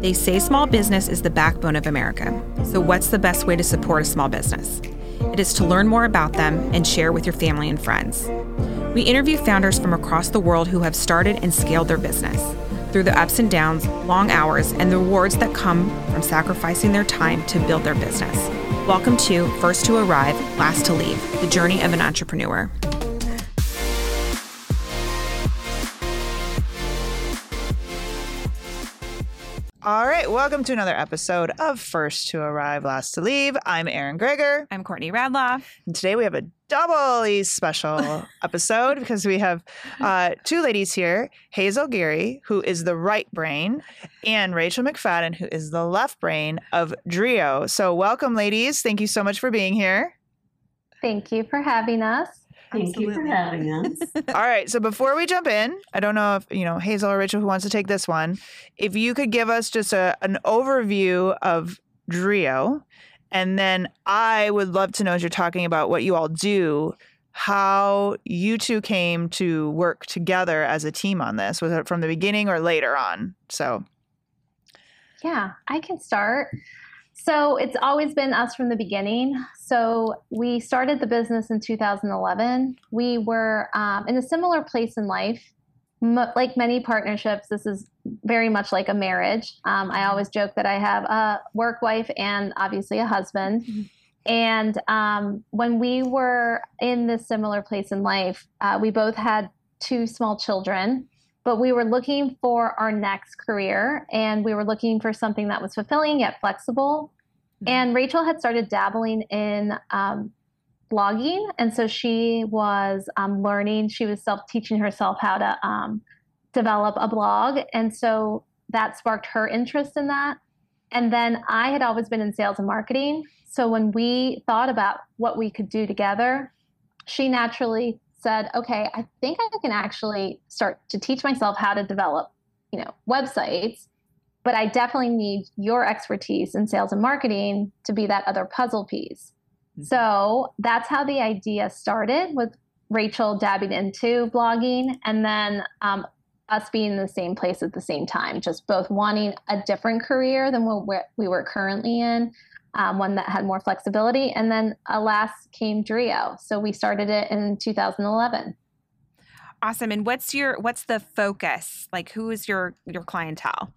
They say small business is the backbone of America. So, what's the best way to support a small business? It is to learn more about them and share with your family and friends. We interview founders from across the world who have started and scaled their business through the ups and downs, long hours, and the rewards that come from sacrificing their time to build their business. Welcome to First to Arrive, Last to Leave, the journey of an entrepreneur. Welcome to another episode of First to Arrive, Last to Leave. I'm Erin Greger. I'm Courtney Radloff. And today we have a doubly special episode because we have uh, two ladies here Hazel Geary, who is the right brain, and Rachel McFadden, who is the left brain of Drio. So, welcome, ladies. Thank you so much for being here. Thank you for having us. Thank Absolutely. you for having us. All right. So before we jump in, I don't know if, you know, Hazel or Rachel who wants to take this one. If you could give us just a, an overview of Drio, and then I would love to know as you're talking about what you all do, how you two came to work together as a team on this. Was it from the beginning or later on? So, yeah, I can start. So it's always been us from the beginning. So we started the business in 2011. We were um, in a similar place in life. M- like many partnerships, this is very much like a marriage. Um, I always joke that I have a work wife and obviously a husband. Mm-hmm. And um, when we were in this similar place in life, uh, we both had two small children but we were looking for our next career and we were looking for something that was fulfilling yet flexible. Mm-hmm. And Rachel had started dabbling in um, blogging. And so she was um, learning, she was self teaching herself how to um, develop a blog. And so that sparked her interest in that. And then I had always been in sales and marketing. So when we thought about what we could do together, she naturally said, okay, I think I can actually start to teach myself how to develop, you know, websites, but I definitely need your expertise in sales and marketing to be that other puzzle piece. Mm-hmm. So that's how the idea started with Rachel dabbing into blogging and then um, us being in the same place at the same time, just both wanting a different career than what we were currently in, um, one that had more flexibility. And then alas came Drio. So we started it in 2011. Awesome. And what's your what's the focus? Like who is your your clientele?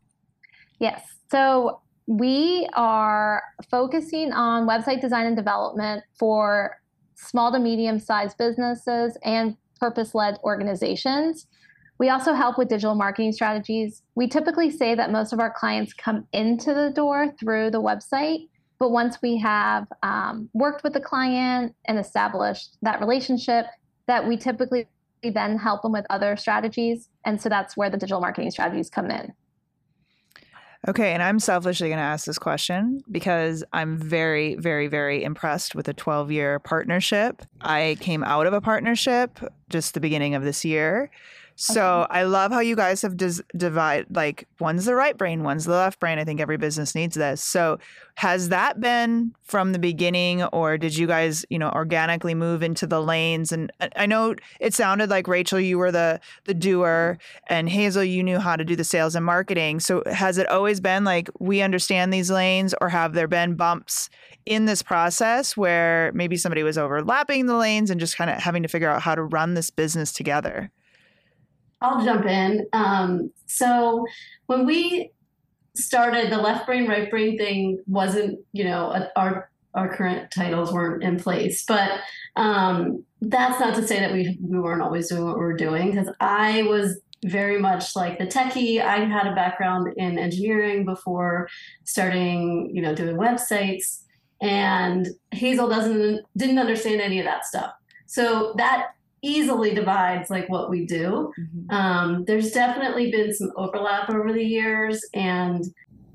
Yes. So we are focusing on website design and development for small to medium sized businesses and purpose led organizations. We also help with digital marketing strategies. We typically say that most of our clients come into the door through the website, but once we have um, worked with the client and established that relationship, that we typically then help them with other strategies. And so that's where the digital marketing strategies come in. Okay, and I'm selfishly going to ask this question because I'm very, very, very impressed with a 12 year partnership. I came out of a partnership just the beginning of this year. So okay. I love how you guys have dis- divide like one's the right brain, one's the left brain. I think every business needs this. So has that been from the beginning, or did you guys, you know, organically move into the lanes? And I know it sounded like Rachel, you were the the doer, and Hazel, you knew how to do the sales and marketing. So has it always been like we understand these lanes, or have there been bumps in this process where maybe somebody was overlapping the lanes and just kind of having to figure out how to run this business together? I'll jump in. Um, so when we started, the left brain, right brain thing wasn't, you know, a, our our current titles weren't in place, but um, that's not to say that we we weren't always doing what we were doing because I was very much like the techie. I had a background in engineering before starting, you know, doing websites, and Hazel doesn't didn't understand any of that stuff. So that easily divides like what we do. Mm-hmm. Um, there's definitely been some overlap over the years, and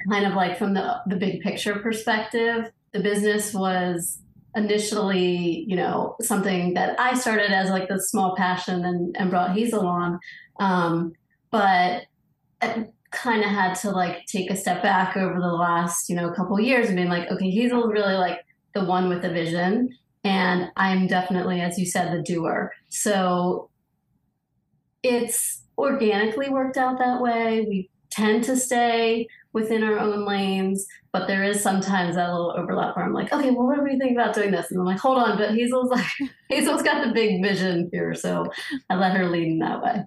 kind of like from the the big picture perspective, the business was initially, you know, something that I started as like the small passion and, and brought Hazel on, um, but. kind of had to like take a step back over the last you know couple years and being like okay Hazel's really like the one with the vision and I'm definitely, as you said, the doer. So it's organically worked out that way. We tend to stay within our own lanes, but there is sometimes that little overlap where I'm like, okay, well, what do you think about doing this? And I'm like, hold on, but Hazel's like, Hazel's got the big vision here, so I let her lead in that way.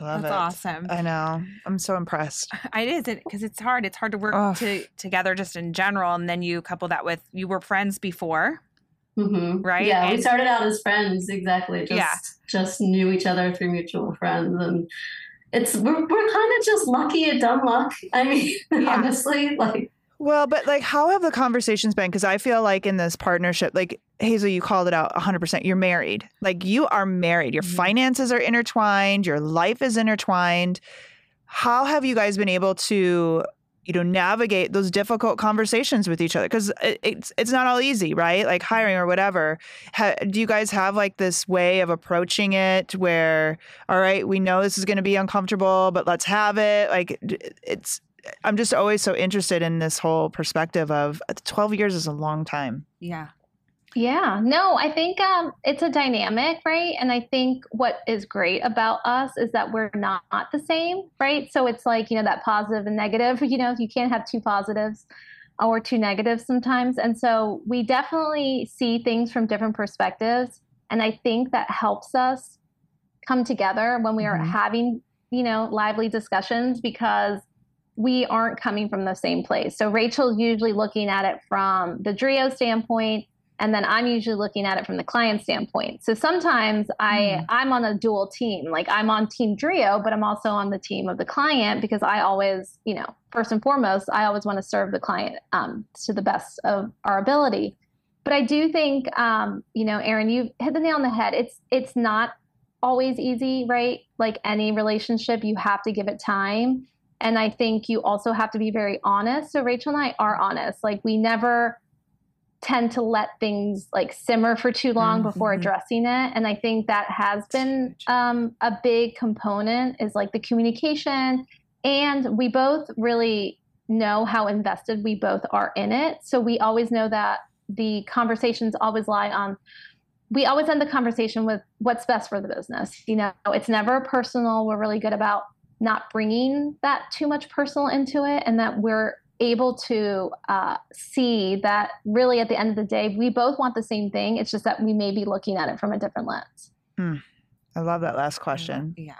Love That's it. awesome. I know. I'm so impressed. It is because it's hard. It's hard to work to, together just in general, and then you couple that with you were friends before, hmm Right? Yeah, we started out as friends. Exactly. Just, Yeah. just knew each other through mutual friends, and it's we're we're kind of just lucky at dumb luck. I mean, Yeah. honestly, like Well, but like, how have the conversations been? Because I feel like in this partnership, like Hazel, you called it out 100%. You're married. Like, you are married. Your Mhm. finances are intertwined, your life is intertwined. How have you guys been able to, you know, navigate those difficult conversations with each other? Because it, it's it's not all easy, right? Like hiring or whatever. Ha, do you guys have like this way of approaching it where, all right, we know this is going to be uncomfortable, but let's have it? Like, it's I'm just always so interested in this whole perspective of uh, 12 years is a long time. yeah, Yeah, no, I think um, it's a dynamic, right? And I think what is great about us is that we're not, the same, right? So it's like, you know, that positive and negative, you know, you can't have two positives or two negatives sometimes. And so we definitely see things from different perspectives. And I think that helps us come together when we are Mhm. having, you know, lively discussions because we aren't coming from the same place. So Rachel's usually looking at it from the Drio standpoint, and then I'm usually looking at it from the client standpoint. So sometimes I I'm on a dual team. Like I'm on team Drio, but I'm also on the team of the client because I always, you know, first and foremost, I always want to serve the client um, to the best of our ability. But I do think, um, you know, Erin, you hit the nail on the head. It's it's not always easy, right? Like any relationship, you have to give it time. And I think you also have to be very honest. So Rachel and I are honest. Like we never tend to let things like simmer for too long before Mhm. addressing it. And I think that has been um, a big component is like the communication. And we both really know how invested we both are in it. So we always know that the conversations always lie on we always end the conversation with what's best for the business. You know, it's never personal. We're really good about not bringing that too much personal into it and that we're able to uh, see that really at the end of the day, we both want the same thing. It's just that we may be looking at it from a different lens. I love that last question. yeah,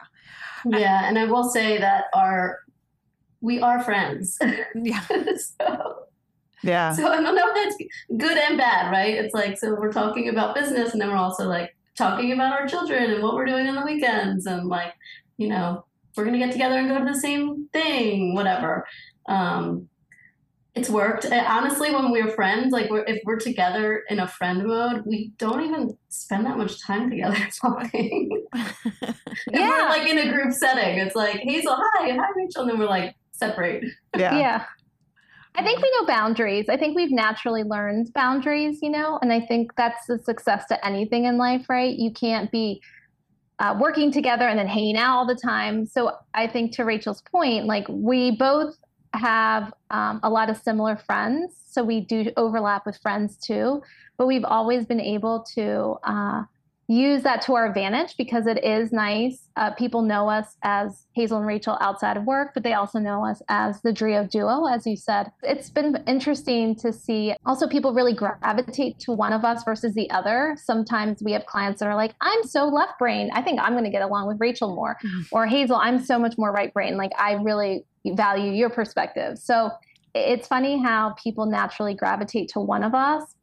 yeah, and I will say that our we are friends. yeah. so, Yeah. so I don't know if that's good and bad, right? It's like so we're talking about business, and then we're also like talking about our children and what we're doing on the weekends, and like you know we're gonna get together and go to the same thing, whatever. Um, it's worked. And honestly, when we're friends, like we're, if we're together in a friend mode, we don't even spend that much time together talking. If Yeah. we're like in a group setting, it's like Hazel, hi, and hi Rachel, and then we're like separate. Yeah. Yeah. I think we know boundaries. I think we've naturally learned boundaries, you know, and I think that's the success to anything in life, right? You can't be uh, working together and then hanging out all the time. So I think to Rachel's point, like we both have um, a lot of similar friends. So we do overlap with friends too, but we've always been able to uh, use that to our advantage because it is nice. Uh, people know us as Hazel and Rachel outside of work, but they also know us as the Drio duo, as you said. It's been interesting to see also people really gravitate to one of us versus the other. Sometimes we have clients that are like, I'm so left brain. I think I'm going to get along with Rachel more. Mhm. Or Hazel, I'm so much more right brain. Like, I really value your perspective. So it's funny how people naturally gravitate to one of us,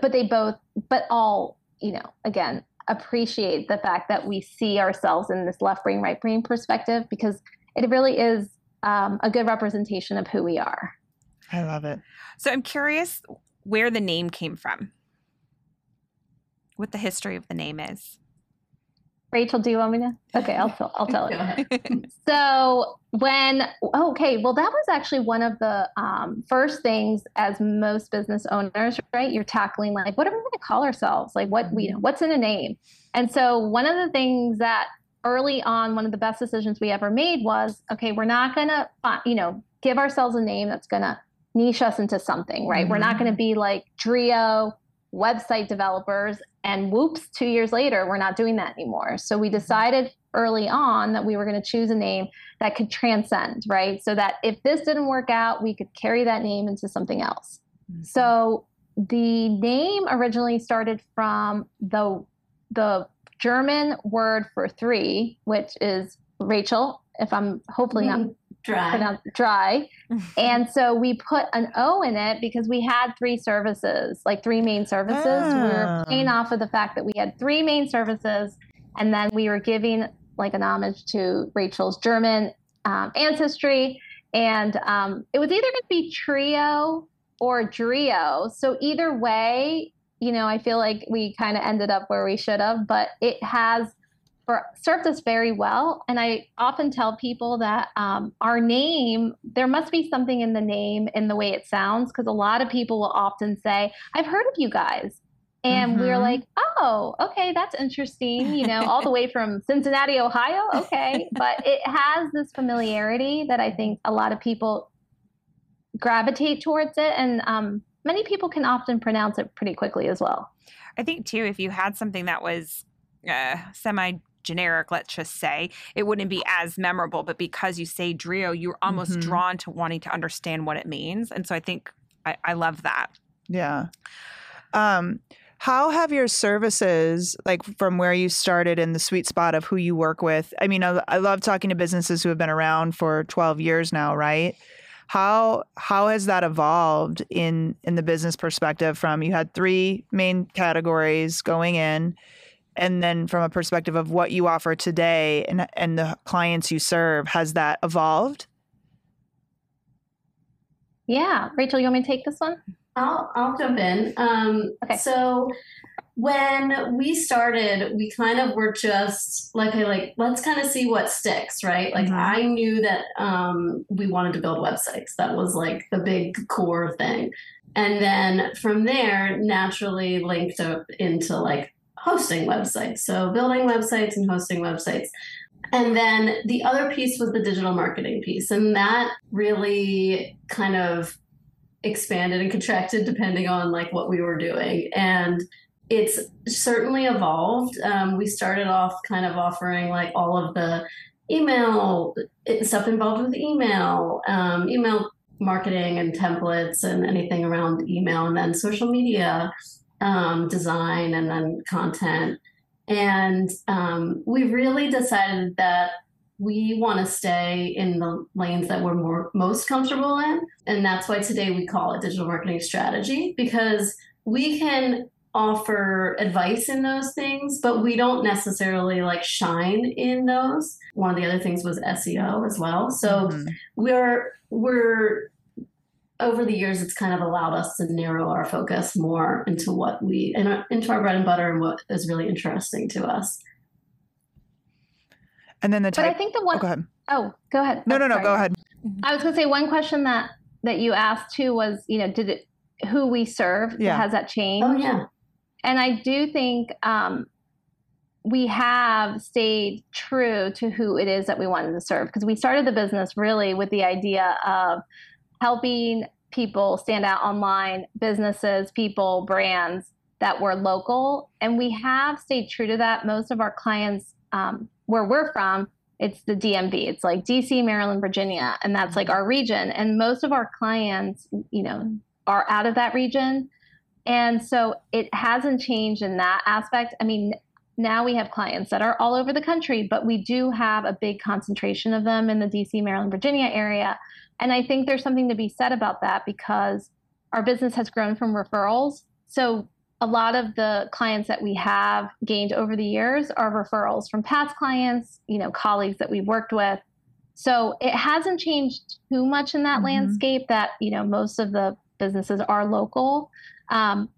but they both, but all, you know, again, appreciate the fact that we see ourselves in this left brain, right brain perspective because it really is um, a good representation of who we are. I love it. So I'm curious where the name came from. What the history of the name is. Rachel, do you want me to? Okay, I'll tell, I'll tell you. So when okay, well that was actually one of the um, first things as most business owners, right? You're tackling like what are we going to call ourselves? Like what we what's in a name? And so one of the things that early on, one of the best decisions we ever made was okay, we're not going to you know give ourselves a name that's going to niche us into something, right? We're not going to be like Drio website developers and whoops, two years later, we're not doing that anymore. So we decided early on that we were going to choose a name that could transcend, right? So that if this didn't work out, we could carry that name into something else. Mm-hmm. So the name originally started from the the German word for three, which is Rachel, if I'm hopefully not drei. drei. and so we put an O in it because we had three services, like three main services. Oh. We were ah. playing off of the fact that we had three main services, and then we were giving like an homage to Rachel's German um, ancestry. And um, it was either going to be trio or Drio. So either way, you know, I feel like we kind of ended up where we should have, but it has for, served us very well. And I often tell people that um, our name, there must be something in the name in the way it sounds, because a lot of people will often say, I've heard of you guys. And mm-hmm. we're like, oh, okay, that's interesting, you know, all the way from Cincinnati, Ohio. Okay. but it has this familiarity that I think a lot of people gravitate towards it. And um, many people can often pronounce it pretty quickly as well. I think, too, if you had something that was uh, semi generic, let's just say, it wouldn't be as memorable. But because you say Drio, you're almost mm-hmm. drawn to wanting to understand what it means. And so I think I, I love that. Yeah. Um, how have your services, like from where you started in the sweet spot of who you work with? I mean, I, I love talking to businesses who have been around for 12 years now, right? How how has that evolved in in the business perspective? From you had three main categories going in, and then from a perspective of what you offer today and and the clients you serve, has that evolved? Yeah, Rachel, you want me to take this one? I'll I'll jump in. Um, okay. So when we started, we kind of were just like, okay, like let's kind of see what sticks, right? Like mm-hmm. I knew that um, we wanted to build websites. That was like the big core thing, and then from there, naturally linked up into like hosting websites. So building websites and hosting websites. And then the other piece was the digital marketing piece. And that really kind of expanded and contracted depending on like what we were doing. And it's certainly evolved. Um, we started off kind of offering like all of the email stuff involved with email, um, email marketing and templates and anything around email, and then social media um, design and then content. And um, we really decided that we want to stay in the lanes that we're more most comfortable in and that's why today we call it digital marketing strategy because we can offer advice in those things, but we don't necessarily like shine in those. One of the other things was SEO as well. So mm-hmm. we're we're over the years, it's kind of allowed us to narrow our focus more into what we and into our bread and butter and what is really interesting to us. And then the type. But I think the one. Oh, go ahead. Oh, go ahead. No, oh, no, no. Sorry. Go ahead. I was going to say one question that that you asked too was, you know, did it who we serve yeah. has that changed? Oh yeah. And I do think um, we have stayed true to who it is that we wanted to serve because we started the business really with the idea of helping people stand out online, businesses, people, brands that were local. And we have stayed true to that. Most of our clients, um, where we're from, it's the DMV. It's like DC, Maryland, Virginia, and that's like our region. And most of our clients, you know, are out of that region. And so it hasn't changed in that aspect. I mean, now we have clients that are all over the country, but we do have a big concentration of them in the DC, Maryland, Virginia area. And I think there's something to be said about that because our business has grown from referrals. So a lot of the clients that we have gained over the years are referrals from past clients, you know, colleagues that we've worked with. So it hasn't changed too much in that mm-hmm. landscape that, you know, most of the businesses are local um,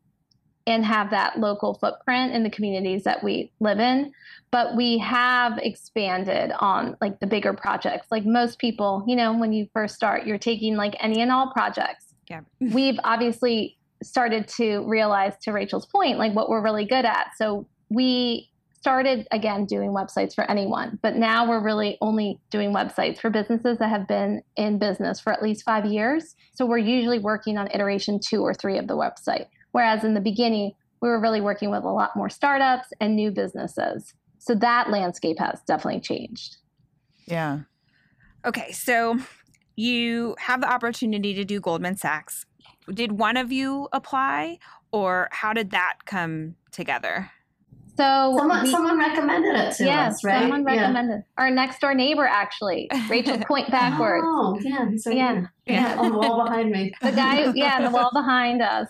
and have that local footprint in the communities that we live in. But we have expanded on like the bigger projects. Like most people, you know, when you first start, you're taking like any and all projects. Yeah. We've obviously started to realize to Rachel's point, like what we're really good at. So we started again doing websites for anyone, but now we're really only doing websites for businesses that have been in business for at least five years. So we're usually working on iteration two or three of the website. Whereas in the beginning, we were really working with a lot more startups and new businesses. so that landscape has definitely changed. Yeah. Okay, so you have the opportunity to do Goldman Sachs. Did one of you apply, or how did that come together? So Someone, we- someone recommended it to yes, us, right? someone Yeah. recommended our next door neighbor actually, Rachel Point backwards. Oh, yeah, he's right Yeah. Yeah. on the wall behind me. the guy, yeah, the wall behind us.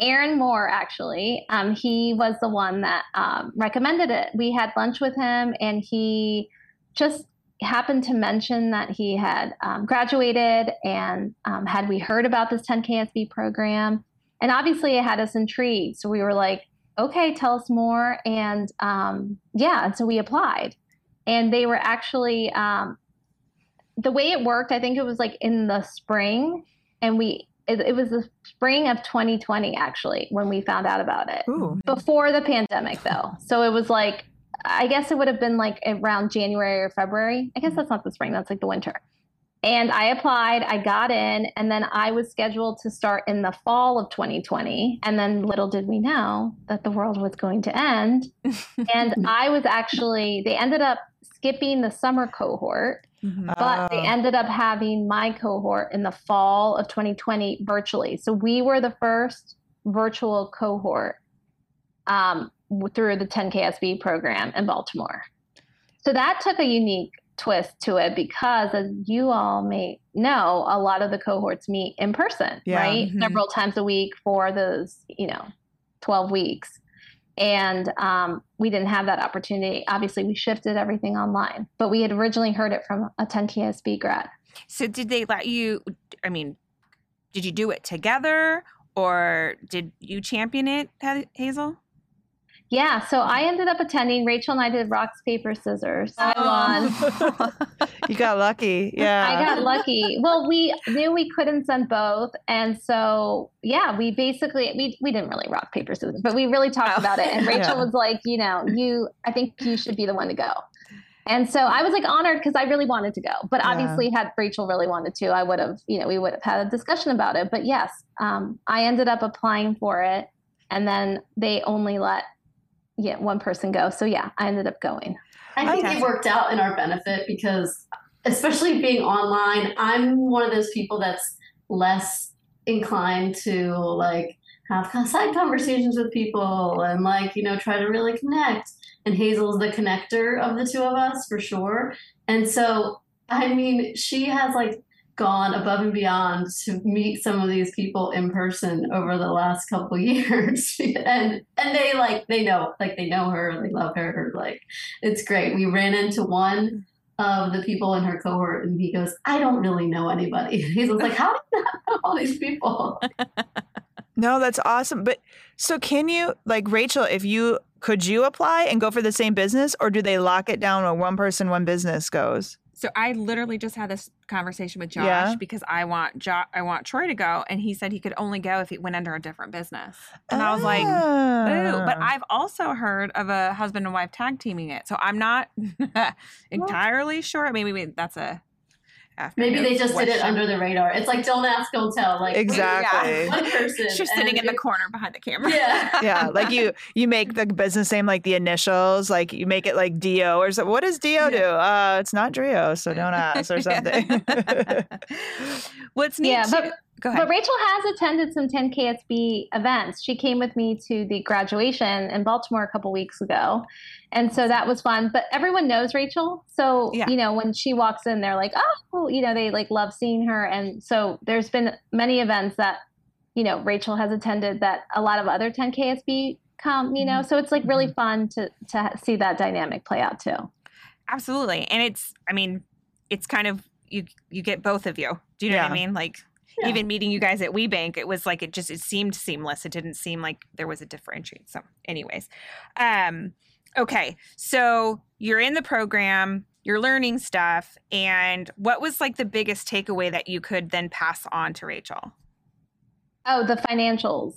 Aaron Moore, actually, um, he was the one that um, recommended it. We had lunch with him, and he just happened to mention that he had um, graduated and um, had we heard about this 10KSB program. And obviously, it had us intrigued. So we were like, okay, tell us more. And um, yeah, and so we applied. And they were actually, um, the way it worked, I think it was like in the spring, and we it, it was the spring of 2020 actually when we found out about it. Ooh. before the pandemic though. So it was like i guess it would have been like around january or february. I guess that's not the spring that's like the winter. And i applied i got in and then i was scheduled to start in the fall of 2020 and then little did we know that the world was going to end. And i was actually they ended up skipping the summer cohort Mhm. but they Oh. ended up having my cohort in the fall of 2020 virtually. So we were the first virtual cohort um, through the 10KSB program in Baltimore. So that took a unique twist to it because, as you all may know, a lot of the cohorts meet in person, Yeah. right? Mhm. Several times a week for those, you know, 12 weeks. And um, we didn't have that opportunity. Obviously, we shifted everything online, but we had originally heard it from a 10KSB grad. So did they let you? I mean, did you do it together, or did you champion it, Hazel? Yeah, so I ended up attending. Rachel and I did rocks, paper, scissors. I won. you got lucky. Yeah. I got lucky. Well, we knew we couldn't send both, and so yeah, we basically we we didn't really rock paper scissors, but we really talked Oh. about it. And Rachel Yeah. was like, you know, you I think you should be the one to go. And so I was like honored because I really wanted to go. But Yeah. obviously, had Rachel really wanted to, I would have, you know, we would have had a discussion about it. But yes, um, I ended up applying for it, and then they only let yeah one person go. So yeah, I ended up going. I think Okay. it worked out in our benefit because, especially being online, I'm one of those people that's less inclined to like have side conversations with people and like you know try to really connect. And Hazel's the connector of the two of us for sure. And so, I mean, she has like gone above and beyond to meet some of these people in person over the last couple years and and they like they know like they know her they love her like it's great we ran into one of the people in her cohort and he goes i don't really know anybody he's like how do you know all these people No, that's awesome. But so can you like Rachel, if you could you apply and go for the same business or do they lock it down where one person, one business goes? So I literally just had this conversation with Josh Yeah. because I want jo- I want Troy to go, and he said he could only go if he went under a different business. And I was like, Ooh, but Ah. I've also heard of a husband and wife tag teaming it, so I'm not entirely sure. I Maybe we, that's a after maybe they notes just did it question. under the radar it's like don't ask don't tell like Exactly. one person She's sitting and in the corner behind the camera. yeah yeah, like you you make the business name like the initials, like you make it like Dio or something. What does Dio do? Uh, it's not Drio, so don't ask or something. What's neat? Yeah, but- go ahead. But Rachel has attended some 10KSB events. She came with me to the graduation in Baltimore a couple weeks ago. And so that was fun. But everyone knows Rachel. So, Yeah. you know, when she walks in, they're like, oh, you know, they like love seeing her. And so there's been many events that, you know, Rachel has attended that a lot of other 10KSB come, you know. So it's like really fun to to see that dynamic play out too. Absolutely. And it's I mean, it's kind of you you get both of you. Do you know what I mean? Like Yeah. even meeting you guys at WeBank, it was like it just it seemed seamless. It didn't seem like there was a differentiate. So anyways. Um okay. So you're in the program, you're learning stuff, and what was like the biggest takeaway that you could then pass on to Rachel? Oh, the financials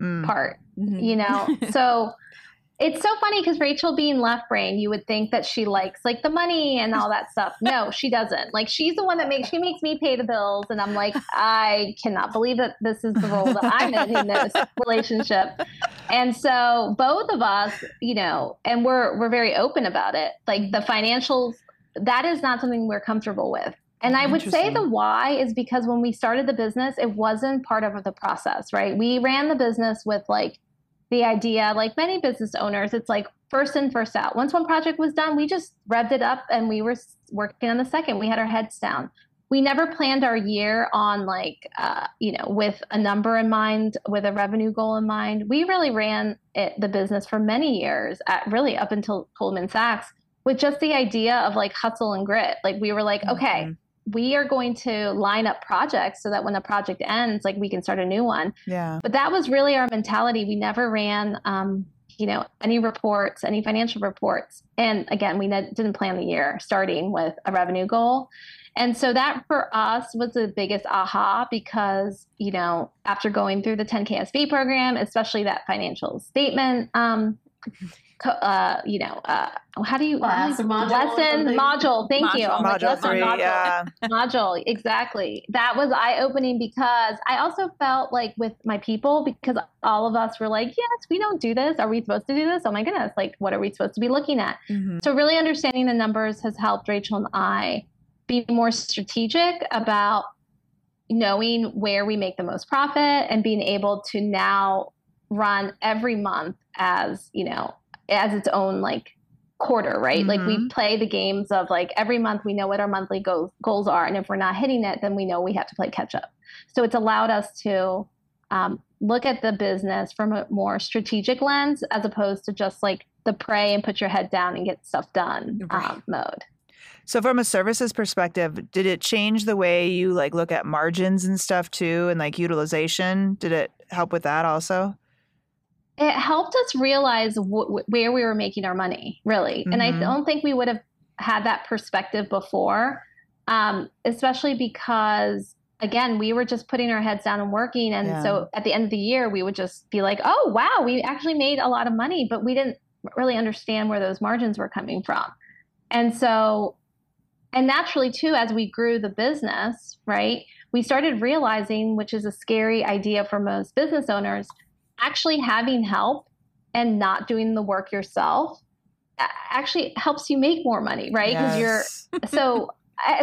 Mm. part. Mm-hmm. you know so it's so funny because rachel being left brain you would think that she likes like the money and all that stuff no she doesn't like she's the one that makes she makes me pay the bills and i'm like i cannot believe that this is the role that i'm in in this relationship and so both of us, you know, and we're we're very open about it. Like the financials, that is not something we're comfortable with. And I would say the why is because when we started the business, it wasn't part of the process, right? We ran the business with like the idea, like many business owners, it's like first in, first out. Once one project was done, we just revved it up and we were working on the second. We had our heads down. We never planned our year on like, uh, you know, with a number in mind, with a revenue goal in mind. We really ran it, the business for many years, at really up until Goldman Sachs, with just the idea of like hustle and grit. Like we were like, mm-hmm. okay, we are going to line up projects so that when the project ends, like we can start a new one. Yeah. But that was really our mentality. We never ran, um, you know, any reports, any financial reports. And again, we ne- didn't plan the year starting with a revenue goal. And so that for us was the biggest aha because, you know, after going through the 10KSB program, especially that financial statement um, uh, you know, uh, how do you Class, module lesson module? Thank module. you. Module like, three, module. yeah. module, exactly. That was eye opening because I also felt like with my people because all of us were like, yes, we don't do this. Are we supposed to do this? Oh my goodness, like what are we supposed to be looking at? Mm-hmm. So really understanding the numbers has helped Rachel and I be more strategic about knowing where we make the most profit and being able to now run every month as you know as its own like quarter, right? Mm-hmm. Like we mm-hmm. play the games of like every month we know what our monthly goals goals are, and if we're not hitting it, then we know we have to play catch up. So it's allowed us to um, look at the business from a more strategic lens as opposed to just like the pray and put your head down and get stuff done right. um, mode. So from a services perspective, did it change the way you like look at margins and stuff too and like utilization? Did it help with that also? it helped us realize wh- where we were making our money, really. Mm-hmm. And I mm-hmm. don't think we would have had that perspective before, um, especially because, again, we were just putting our heads down and working. And yeah. so at the end of the year, we would just be like, oh, wow, we actually made a lot of money, but we didn't really understand where those margins were coming from. And so, and naturally, too, as we grew the business, right, we started realizing, which is a scary idea for most business owners actually having help and not doing the work yourself actually helps you make more money, right? Because yes. you're so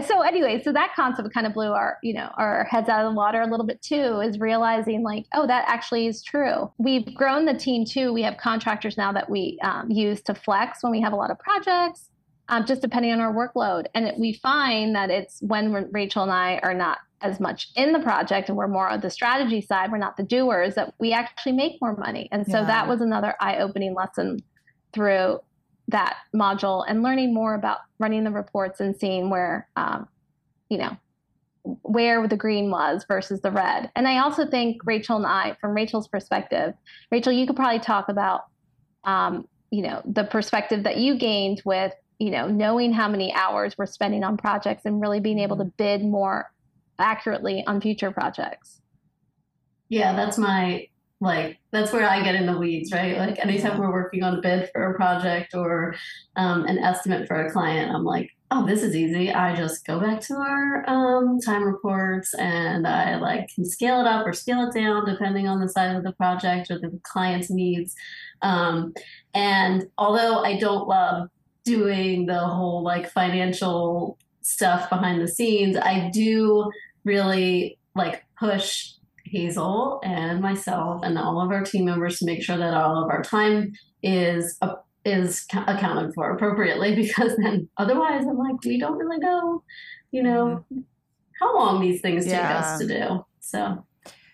so anyway, so that concept kind of blew our, you know, our heads out of the water a little bit too, is realizing like, oh, that actually is true. We've grown the team too. We have contractors now that we um, use to flex when we have a lot of projects, um, just depending on our workload. And it, we find that it's when Rachel and I are not as much in the project and we're more on the strategy side, we're not the doers, that we actually make more money. And so yeah. that was another eye opening lesson through that module and learning more about running the reports and seeing where, um, you know, where the green was versus the red. And I also think Rachel and I, from Rachel's perspective, Rachel, you could probably talk about, um, you know, the perspective that you gained with, you know, knowing how many hours we're spending on projects and really being able to mm-hmm. bid more accurately on future projects. Yeah, that's my like that's where I get in the weeds, right? Like anytime we're working on a bid for a project or um, an estimate for a client, I'm like, oh, this is easy. I just go back to our um, time reports and I like can scale it up or scale it down depending on the size of the project or the client's needs. Um, and although I don't love doing the whole like financial stuff behind the scenes, I do really like push Hazel and myself and all of our team members to make sure that all of our time is uh, is accounted for appropriately because then otherwise I'm like we don't really know, you know, mm-hmm. how long these things yeah. take us to do. So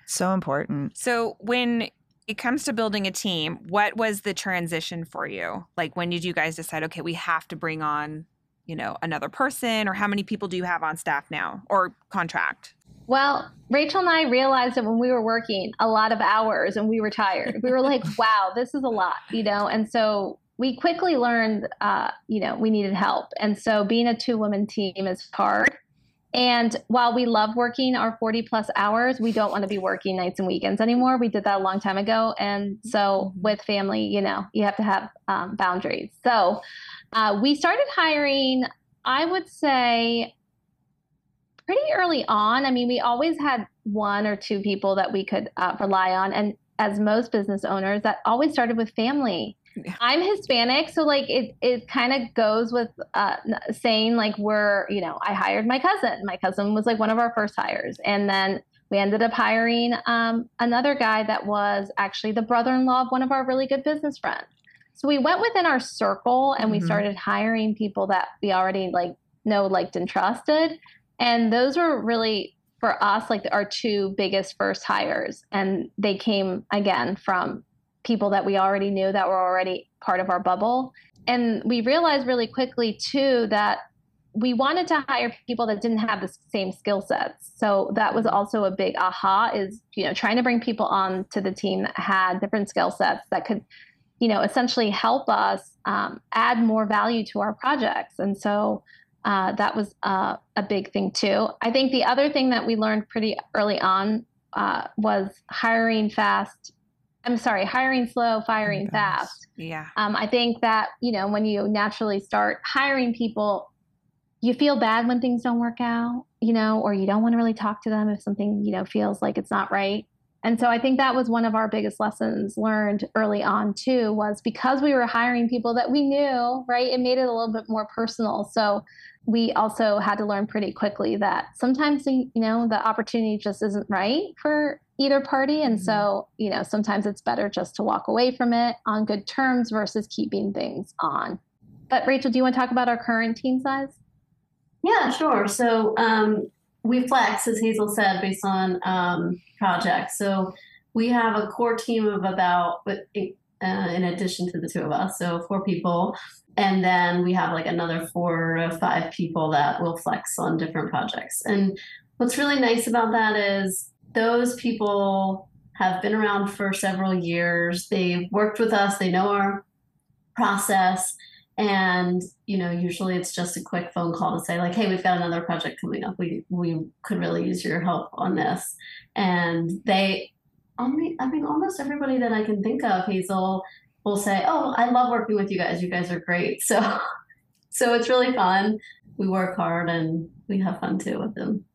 so important. So when it comes to building a team, what was the transition for you? Like when did you guys decide okay, we have to bring on you know, another person or how many people do you have on staff now or contract? Well, Rachel and I realized that when we were working a lot of hours and we were tired, we were like, wow, this is a lot, you know? And so we quickly learned, uh, you know, we needed help. And so being a two woman team is hard. And while we love working our 40 plus hours, we don't want to be working nights and weekends anymore. We did that a long time ago. And so mm-hmm. with family, you know, you have to have um, boundaries. So uh, we started hiring, I would say, pretty early on. I mean, we always had one or two people that we could uh, rely on. And as most business owners, that always started with family. I'm Hispanic, so like it it kind of goes with uh, saying like we're you know I hired my cousin. My cousin was like one of our first hires, and then we ended up hiring um, another guy that was actually the brother-in-law of one of our really good business friends. So we went within our circle and we mm-hmm. started hiring people that we already like know, liked, and trusted. And those were really for us like our two biggest first hires. And they came again from people that we already knew that were already part of our bubble. And we realized really quickly too that we wanted to hire people that didn't have the same skill sets. So that was also a big aha is, you know, trying to bring people on to the team that had different skill sets that could, you know, essentially help us um, add more value to our projects. And so uh, that was uh, a big thing too. I think the other thing that we learned pretty early on uh, was hiring fast. I'm sorry, hiring slow, firing fast. Yeah. Um, I think that you know when you naturally start hiring people, you feel bad when things don't work out, you know, or you don't want to really talk to them if something you know feels like it's not right. And so I think that was one of our biggest lessons learned early on too was because we were hiring people that we knew, right? It made it a little bit more personal. So we also had to learn pretty quickly that sometimes you know the opportunity just isn't right for either party. And mm-hmm. so you know sometimes it's better just to walk away from it on good terms versus keeping things on. But rachel do you want to talk about our current team size? Yeah sure. So um, we flex as hazel said based on um, projects. So we have a core team of about uh, in addition to the two of us so four people. And then we have like another four or five people that will flex on different projects. And what's really nice about that is those people have been around for several years. They've worked with us, they know our process. And, you know, usually it's just a quick phone call to say, like, hey, we've got another project coming up. We we could really use your help on this. And they only I mean almost everybody that I can think of, Hazel, will say, "Oh, I love working with you guys. You guys are great." So, so it's really fun. We work hard and we have fun too with them.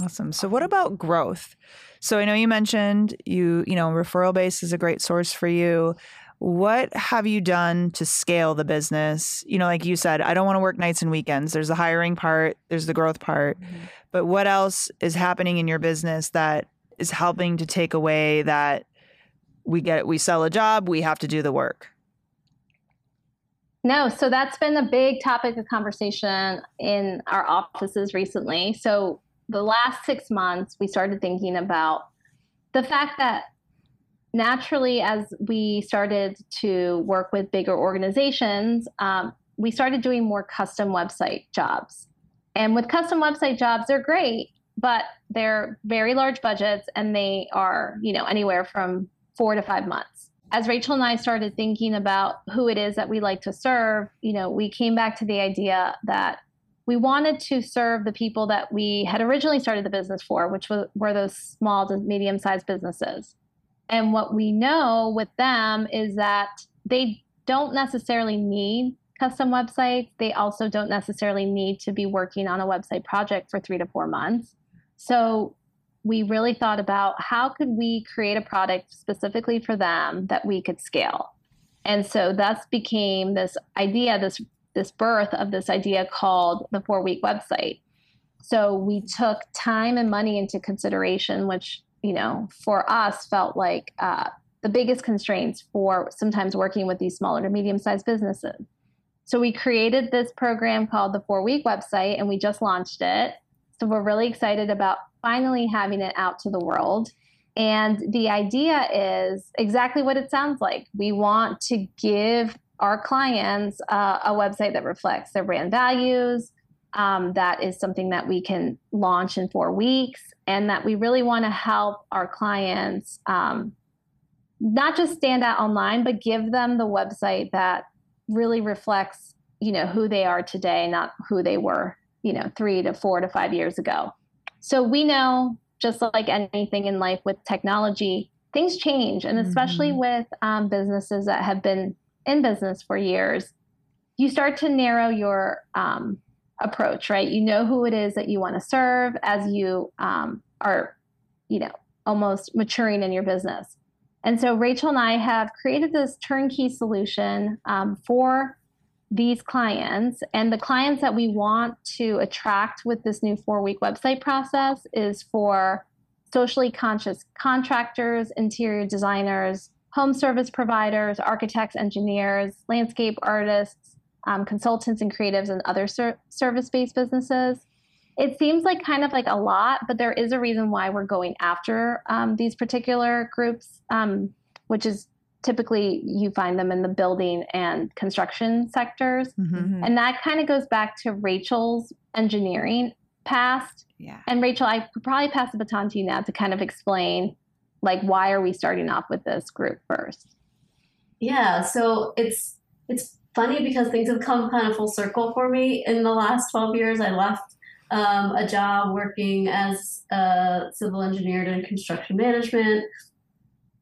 Awesome. So what about growth? So I know you mentioned you, you know, referral base is a great source for you. What have you done to scale the business? You know, like you said, I don't want to work nights and weekends. There's the hiring part, there's the growth part. Mm-hmm. But what else is happening in your business that is helping to take away that we get we sell a job, we have to do the work. No, so that's been a big topic of conversation in our offices recently. So the last six months, we started thinking about the fact that naturally, as we started to work with bigger organizations, um, we started doing more custom website jobs. And with custom website jobs, they're great, but they're very large budgets and they are, you know, anywhere from four to five months. As Rachel and I started thinking about who it is that we like to serve, you know, we came back to the idea that we wanted to serve the people that we had originally started the business for, which was, were those small to medium sized businesses. And what we know with them is that they don't necessarily need custom websites. They also don't necessarily need to be working on a website project for three to four months. So we really thought about how could we create a product specifically for them that we could scale. And so thus became this idea, this this birth of this idea called the four week website. So we took time and money into consideration, which you know for us felt like uh, the biggest constraints for sometimes working with these smaller to medium sized businesses. So we created this program called the four week website, and we just launched it. So we're really excited about finally having it out to the world. And the idea is exactly what it sounds like. We want to give our clients uh, a website that reflects their brand values. Um, that is something that we can launch in four weeks, and that we really want to help our clients um, not just stand out online, but give them the website that really reflects, you know, who they are today, not who they were, you know, three to four to five years ago. So we know, just like anything in life with technology, things change. And especially mm-hmm. with um, businesses that have been in business for years, you start to narrow your um, approach, right? You know who it is that you want to serve as you um, are, you know, almost maturing in your business. And so Rachel and I have created this turnkey solution um, for these clients. And the clients that we want to attract with this new four week website process is for socially conscious contractors, interior designers, home service providers, architects, engineers, landscape artists, um, consultants and creatives, and other ser- service based businesses. It seems like kind of like a lot, but there is a reason why we're going after um, these particular groups, um, which is typically you find them in the building and construction sectors. Mm-hmm. And that kind of goes back to Rachel's engineering past. Yeah. And Rachel, I could probably pass the baton to you now to kind of explain like why are we starting off with this group first? Yeah, so it's it's funny because things have come kind of full circle for me in the last 12 years. I left um, a job working as a civil engineer in construction management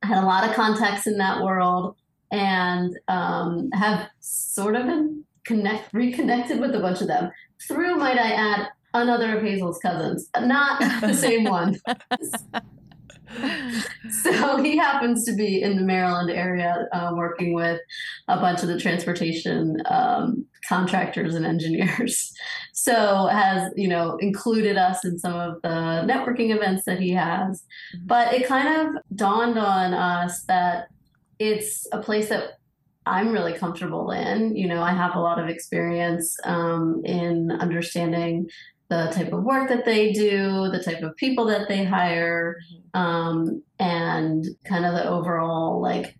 I had a lot of contacts in that world and um, have sort of been connect reconnected with a bunch of them through, might I add, another of Hazel's cousins, not the same one. so he happens to be in the Maryland area uh, working with a bunch of the transportation um, contractors and engineers. So has, you know, included us in some of the networking events that he has. Mm-hmm. But it kind of dawned on us that it's a place that I'm really comfortable in. You know, I have a lot of experience um, in understanding the type of work that they do, the type of people that they hire, mm-hmm. um, and kind of the overall like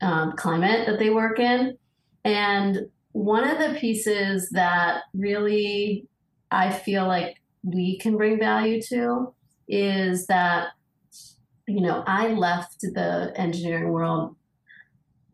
um, climate that they work in. And one of the pieces that really I feel like we can bring value to is that, you know, I left the engineering world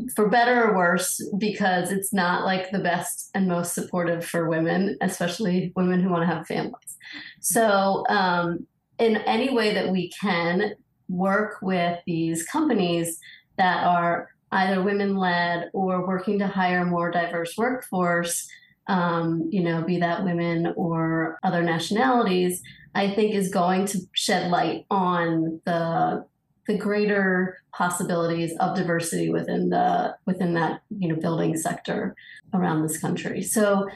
for better or worse because it's not like the best and most supportive for women especially women who want to have families. So um, in any way that we can work with these companies that are either women led or working to hire more diverse workforce um, you know be that women or other nationalities i think is going to shed light on the the greater possibilities of diversity within the within that you know building sector around this country. So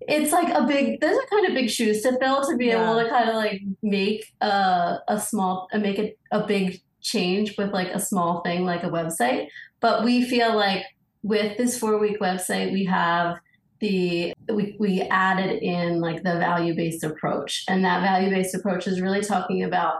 it's like a big those are kind of big shoes to fill to be yeah. able to kind of like make a, a small and make a, a big change with like a small thing like a website but we feel like with this four week website we have the we, we added in like the value based approach and that value based approach is really talking about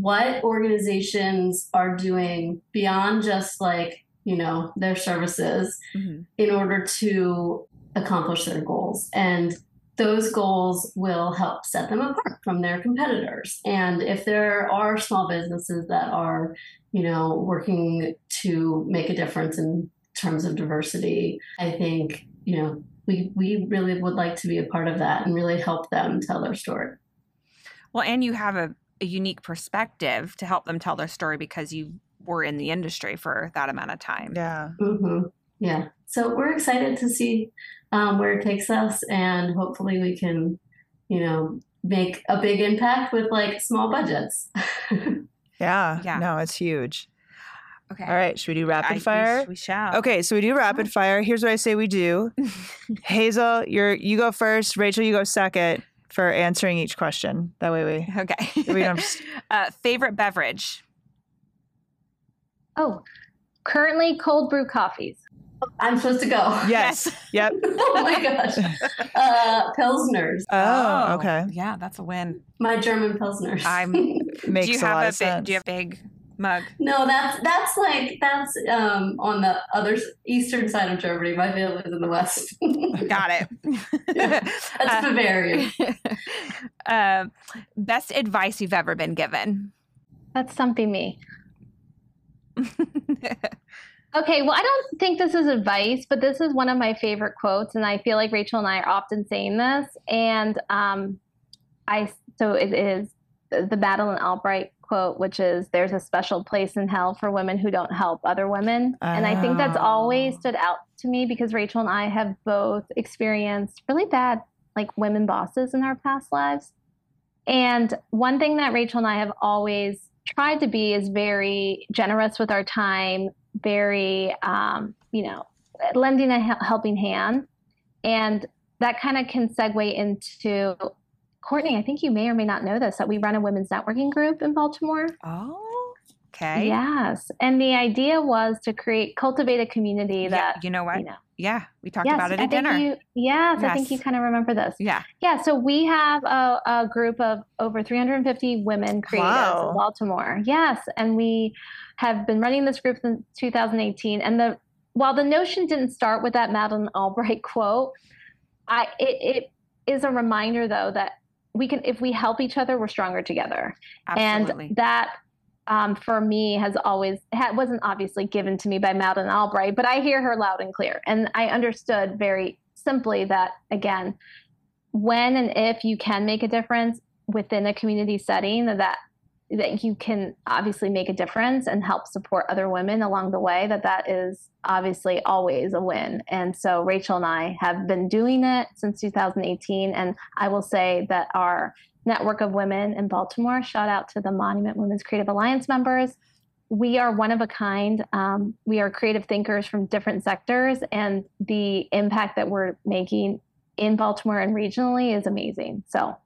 what organizations are doing beyond just like you know their services mm-hmm. in order to accomplish their goals. And those goals will help set them apart from their competitors. And if there are small businesses that are you know working to make a difference in terms of diversity i think you know we we really would like to be a part of that and really help them tell their story. Well and you have a a unique perspective to help them tell their story because you were in the industry for that amount of time. Yeah. Mm-hmm. Yeah. So we're excited to see um, where it takes us, and hopefully we can, you know, make a big impact with like small budgets. yeah. Yeah. No, it's huge. Okay. All right. Should we do rapid I, fire? We, we, shall. Okay. So we do rapid fire. Here's what I say we do. Hazel, you're you go first. Rachel, you go second for answering each question. That way we okay. we don't just... uh, favorite beverage. Oh, currently cold brew coffees. I'm supposed to go. Yes. yep. oh my gosh. Uh, Pilsners. Oh, oh, okay. Yeah, that's a win. My German Pilsners. I'm. Makes do you a have lot a of sense. do you have a big mug. No, that's that's like that's um, on the other eastern side of Germany. My family is in the west. Got it. yeah, that's uh, Bavaria. Uh, best advice you've ever been given. That's something me. okay, well, I don't think this is advice, but this is one of my favorite quotes, and I feel like Rachel and I are often saying this. And um, I so it is the battle Madeleine Albright quote, which is there's a special place in hell for women who don't help other women. Oh. And I think that's always stood out to me because Rachel and I have both experienced really bad like women bosses in our past lives. And one thing that Rachel and I have always tried to be is very generous with our time very, um, you know, lending a helping hand. And that kind of can segue into Courtney. I think you may or may not know this that we run a women's networking group in Baltimore. Oh, okay. Yes. And the idea was to create, cultivate a community that, yeah, you know what? you know, yeah, we talked yes, about it I at think dinner. You, yes, I think you kind of remember this. yeah. Yeah, so we have a, a group of over 350 women creatives Wow. in Baltimore. Yes, and we have been running this group since 2018. And the while the notion didn't start with that Madeleine Albright quote, I it, it is a reminder though that we can if we help each other, we're stronger together. Absolutely. And that um, for me has always ha- wasn't obviously given to me by Madeleine Albright, but I hear her loud and clear, and I understood very simply that again, when and if you can make a difference within a community setting, that that you can obviously make a difference and help support other women along the way that that is obviously always a win. And so rachel and i have been doing it since 2018 and i will say that our network of women in baltimore shout out to the monument women's creative alliance members. We are one of a kind. Um, we are creative thinkers from different sectors and the impact that we're making in baltimore and regionally is amazing. So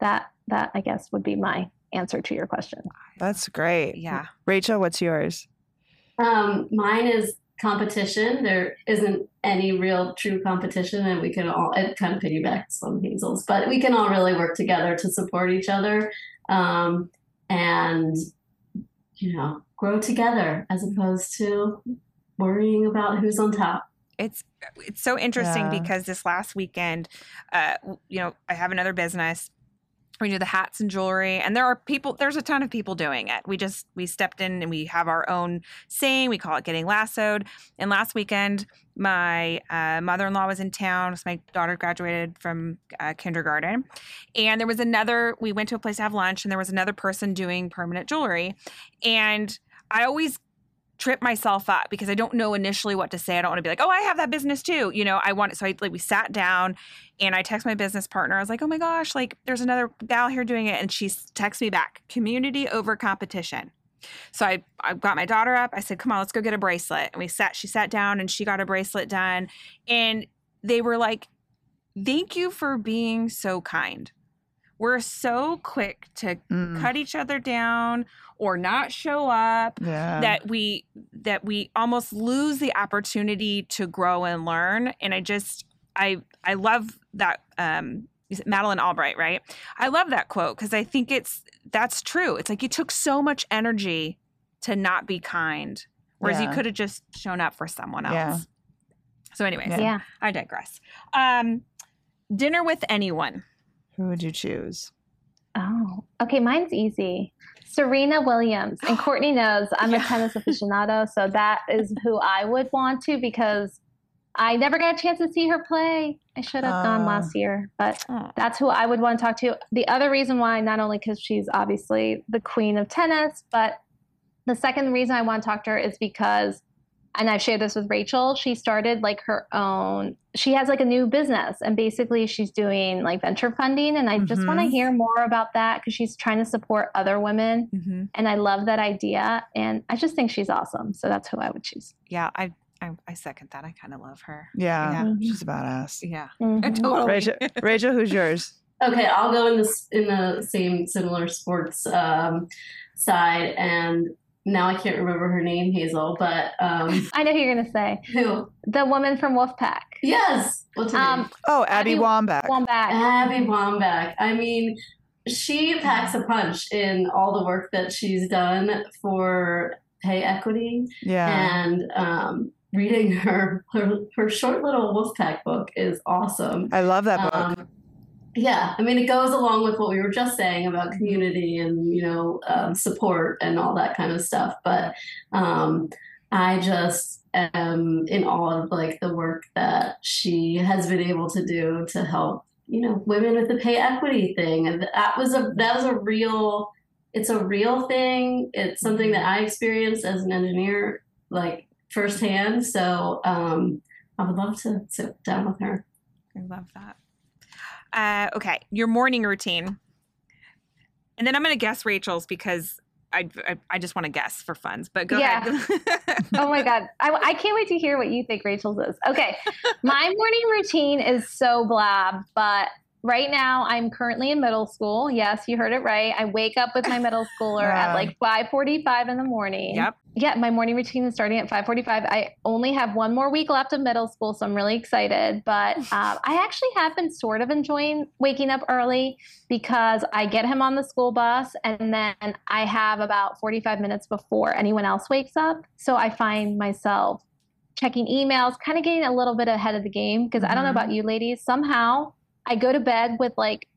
that that i guess would be my answer to your question That's great. yeah. Rachel, what's yours? Um, mine is competition. There isn't any real true competition, and we can all, it kind of piggybacks on Hazel's, but we can all really work together to support each other um, and, you know, grow together as opposed to worrying about who's on top. it's it's so interesting Yeah. because this last weekend uh you know i have another business we do the hats and jewelry and there are people there's a ton of people doing it. We just we stepped in and we have our own saying we call it getting lassoed. And last weekend my uh, mother-in-law was in town so my daughter graduated from uh, kindergarten. And there was another we went to a place to have lunch and there was another person doing permanent jewelry. And i always trip myself up because I don't know initially what to say. I don't want to be like, oh, I have that business too. You know, I want it. so I like we sat down and I text my business partner. I was like, oh my gosh, like there's another gal here doing it. And she texts me back, community over competition. So I, I got my daughter up. I said, come on, let's go get a bracelet. And we sat, she sat down and she got a bracelet done. And they were like, thank you for being so kind. We're so quick to Mm, cut each other down or not show up yeah. that we that we almost lose the opportunity to grow and learn and i just i i love that um is it madeleine albright right i love that quote because i think it's that's true it's like you took so much energy to not be kind whereas you could have just shown up for someone else Yeah. so anyways Yeah. yeah, i digress um dinner with anyone Who would you choose? oh okay mine's easy serena williams and courtney knows i'm Yeah. a tennis aficionado so that is who i would want to because i never got a chance to see her play i should have gone Ah. last year but Oh, that's who I would want to talk to. The other reason why, not only because she's obviously the queen of tennis, but the second reason I want to talk to her is because, and I've shared this with Rachel, she started like her own, she has like a new business and basically she's doing like venture funding. And I just want to hear more about that because she's trying to support other women. mhm. And I love that idea. And I just think she's awesome. So that's who I would choose. yeah I, I i second that i kind of love her Yeah, Yeah. Mhm. she's a badass. yeah Mhm. totally Rachel, Rachel, who's yours? Okay, I'll go in this in the same similar sports um, side, and now I can't remember her name, Hazel, but um, I know who you're going to say. who? The woman from Wolfpack. Yes, what's her name? Um, Oh, Abby, Abby Wambach. Wambach. Abby Wambach. I mean, she packs a punch in all the work that she's done for pay equity, yeah. and um, reading her, her her short little Wolfpack book is awesome. I love that book. Um, yeah, I mean, it goes along with what we were just saying about community and you know um, support and all that kind of stuff. But um, I just am in awe of like the work that she has been able to do to help you know women with the pay equity thing, and that was a that was a real. It's a real thing. It's something that I experienced as an engineer, like firsthand. So um, I would love to sit down with her. I love that. Uh, okay, your morning routine. And then I'm going to guess Rachel's because I, I, I just want to guess for funds, but go Yeah. ahead. oh my god I, I can't wait to hear what you think rachel's is okay my morning routine is so blab but right now i'm currently in middle school. Yes you heard it right. I wake up with my middle schooler at like 5.45 in the morning. Yep. yeah my morning routine is starting at 5.45 i only have one more week left of middle school so i'm really excited. But uh, i actually have been sort of enjoying waking up early because i get him on the school bus and then i have about 45 minutes before anyone else wakes up. So i find myself checking emails kind of getting a little bit ahead of the game because i don't know Mhm. about you ladies. Somehow i go to bed with like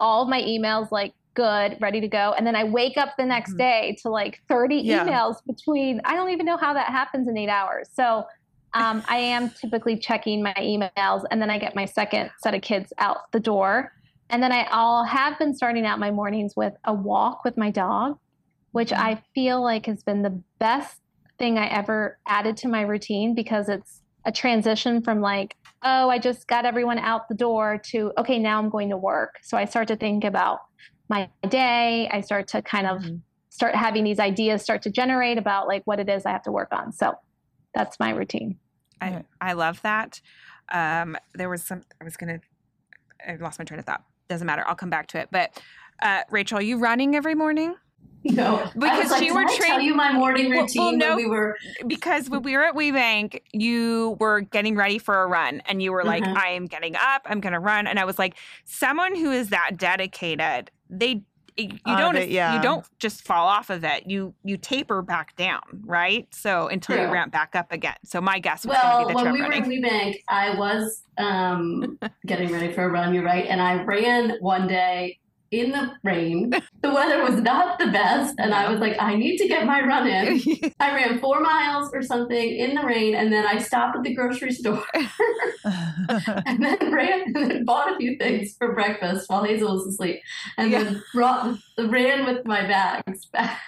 all of my emails like good ready to go and then i wake up the next Mhm. day to like 30 Yeah. emails between i don't even know how that happens in eight hours so um, i am typically checking my emails and then i get my second set of kids out the door and then i all have been starting out my mornings with a walk with my dog which i feel like has been the best thing i ever added to my routine because it's a transition from like oh i just got everyone out the door to okay now i'm going to work so i start to think about my day i start to kind of Mhm. start having these ideas start to generate about like what it is i have to work on so that's my routine I, I love that. Um, there was some, I was going to, I lost my train of thought. Doesn't matter. I'll come back to it. But uh, Rachel, are you running every morning? No, Because like, you were "Can tell you my morning routine well, no. when we were Because when we were at WeBank, you were getting ready for a run and you were like, Mhm. I am getting up, I'm going to run. And I was like, someone who is that dedicated, they, you On don't, it, yeah. you don't just fall off of it. You, you taper back down, right? So until you ramp back up again. So my guess was well going to be the when we were at WeBank, I was um, getting ready for a run. You're right, and I ran one day in the rain. The weather was not the best, and I was like, I need to get my run in. I ran four miles or something in the rain, and then I stopped at the grocery store and then ran and then bought a few things for breakfast while Hazel was asleep, and then brought ran with my bags back.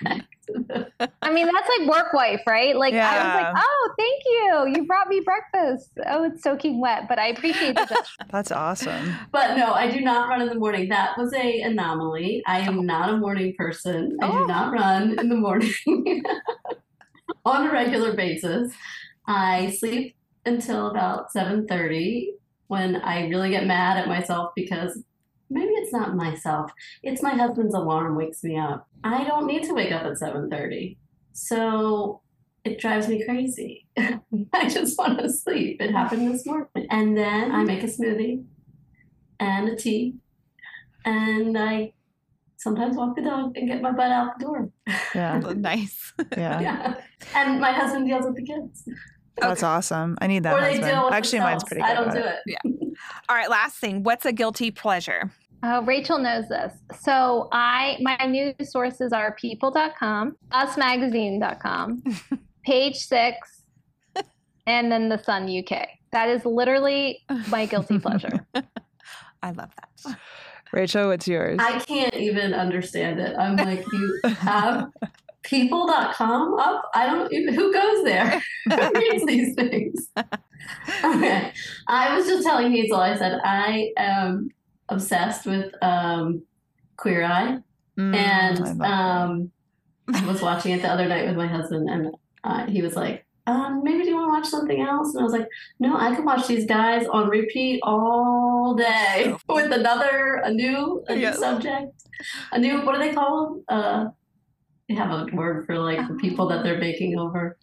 To the- i mean that's like work wife right like i was like oh thank you you brought me breakfast oh it's soaking wet but i appreciate the gesture. That's awesome. But no, I do not run in the morning. That was a anomaly. I am oh. not a morning person. I Oh. do not run in the morning on a regular basis. I sleep until about 7:30 when I really get mad at myself because maybe it's not myself. It's my husband's alarm wakes me up. I don't need to wake up at 7:30. So it drives me crazy. I just want to sleep. It happened this morning. And then I make a smoothie and a tea. And I sometimes walk the dog and get my butt out the door. Yeah. nice. Yeah. Yeah. And my husband deals with the kids. That's awesome. I need that or they husband. deal with Actually, mine's pretty good. I don't do it. it. All right, last thing. What's a guilty pleasure? Oh, Rachel knows this. So I my news sources are people.com, usmagazine.com, page six, and then the Sun UK. That is literally my guilty pleasure. I love that. Rachel, what's yours? I can't even understand it. I'm like, you have people.com up? I don't even, who goes there? who reads these things? Okay. I was just telling Hazel, I said, I am obsessed with um, Queer Eye. Mm, and that. um, I was watching it the other night with my husband, and uh, he was like, um, "Maybe do you want to watch something else?" And I was like, "No, I can watch these guys on repeat all day with another, a new, a new subject, a new. What do they call them? Uh, they have a word for like the people that they're making over.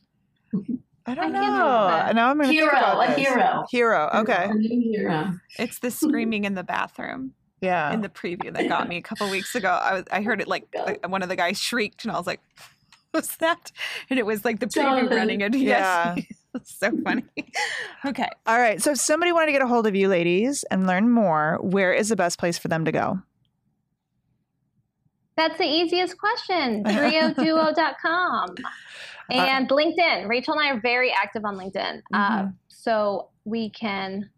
I I don't can't know. that. Now I'm going to Hero, think about a this. hero. Hero. Okay. a new hero. It's the screaming in the bathroom Yeah. in the preview that got me a couple weeks ago. I was, I heard it like oh, the- one of the guys shrieked, and I was like, "What's that?" And it was like the preview Jonathan. running it. Yeah. Yes. So funny. okay. All right. So if somebody wanted to get a hold of you ladies and learn more, where is the best place for them to go? That's the easiest question. drioduo.com and LinkedIn. Rachel and I are very active on LinkedIn. Uh, Mhm. so we can,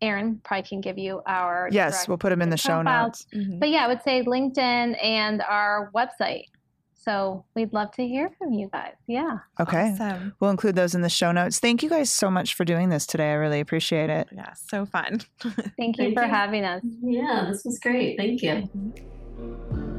Erin probably can give you our. Yes, we'll put them in the show profiles. notes. But yeah, I would say LinkedIn and our website. So we'd love to hear from you guys. Yeah. Okay. Awesome. We'll include those in the show notes. Thank you guys so much for doing this today. I really appreciate it. Yeah. So fun. Thank you Thank for you. having us. Yeah, this was great. Thank you.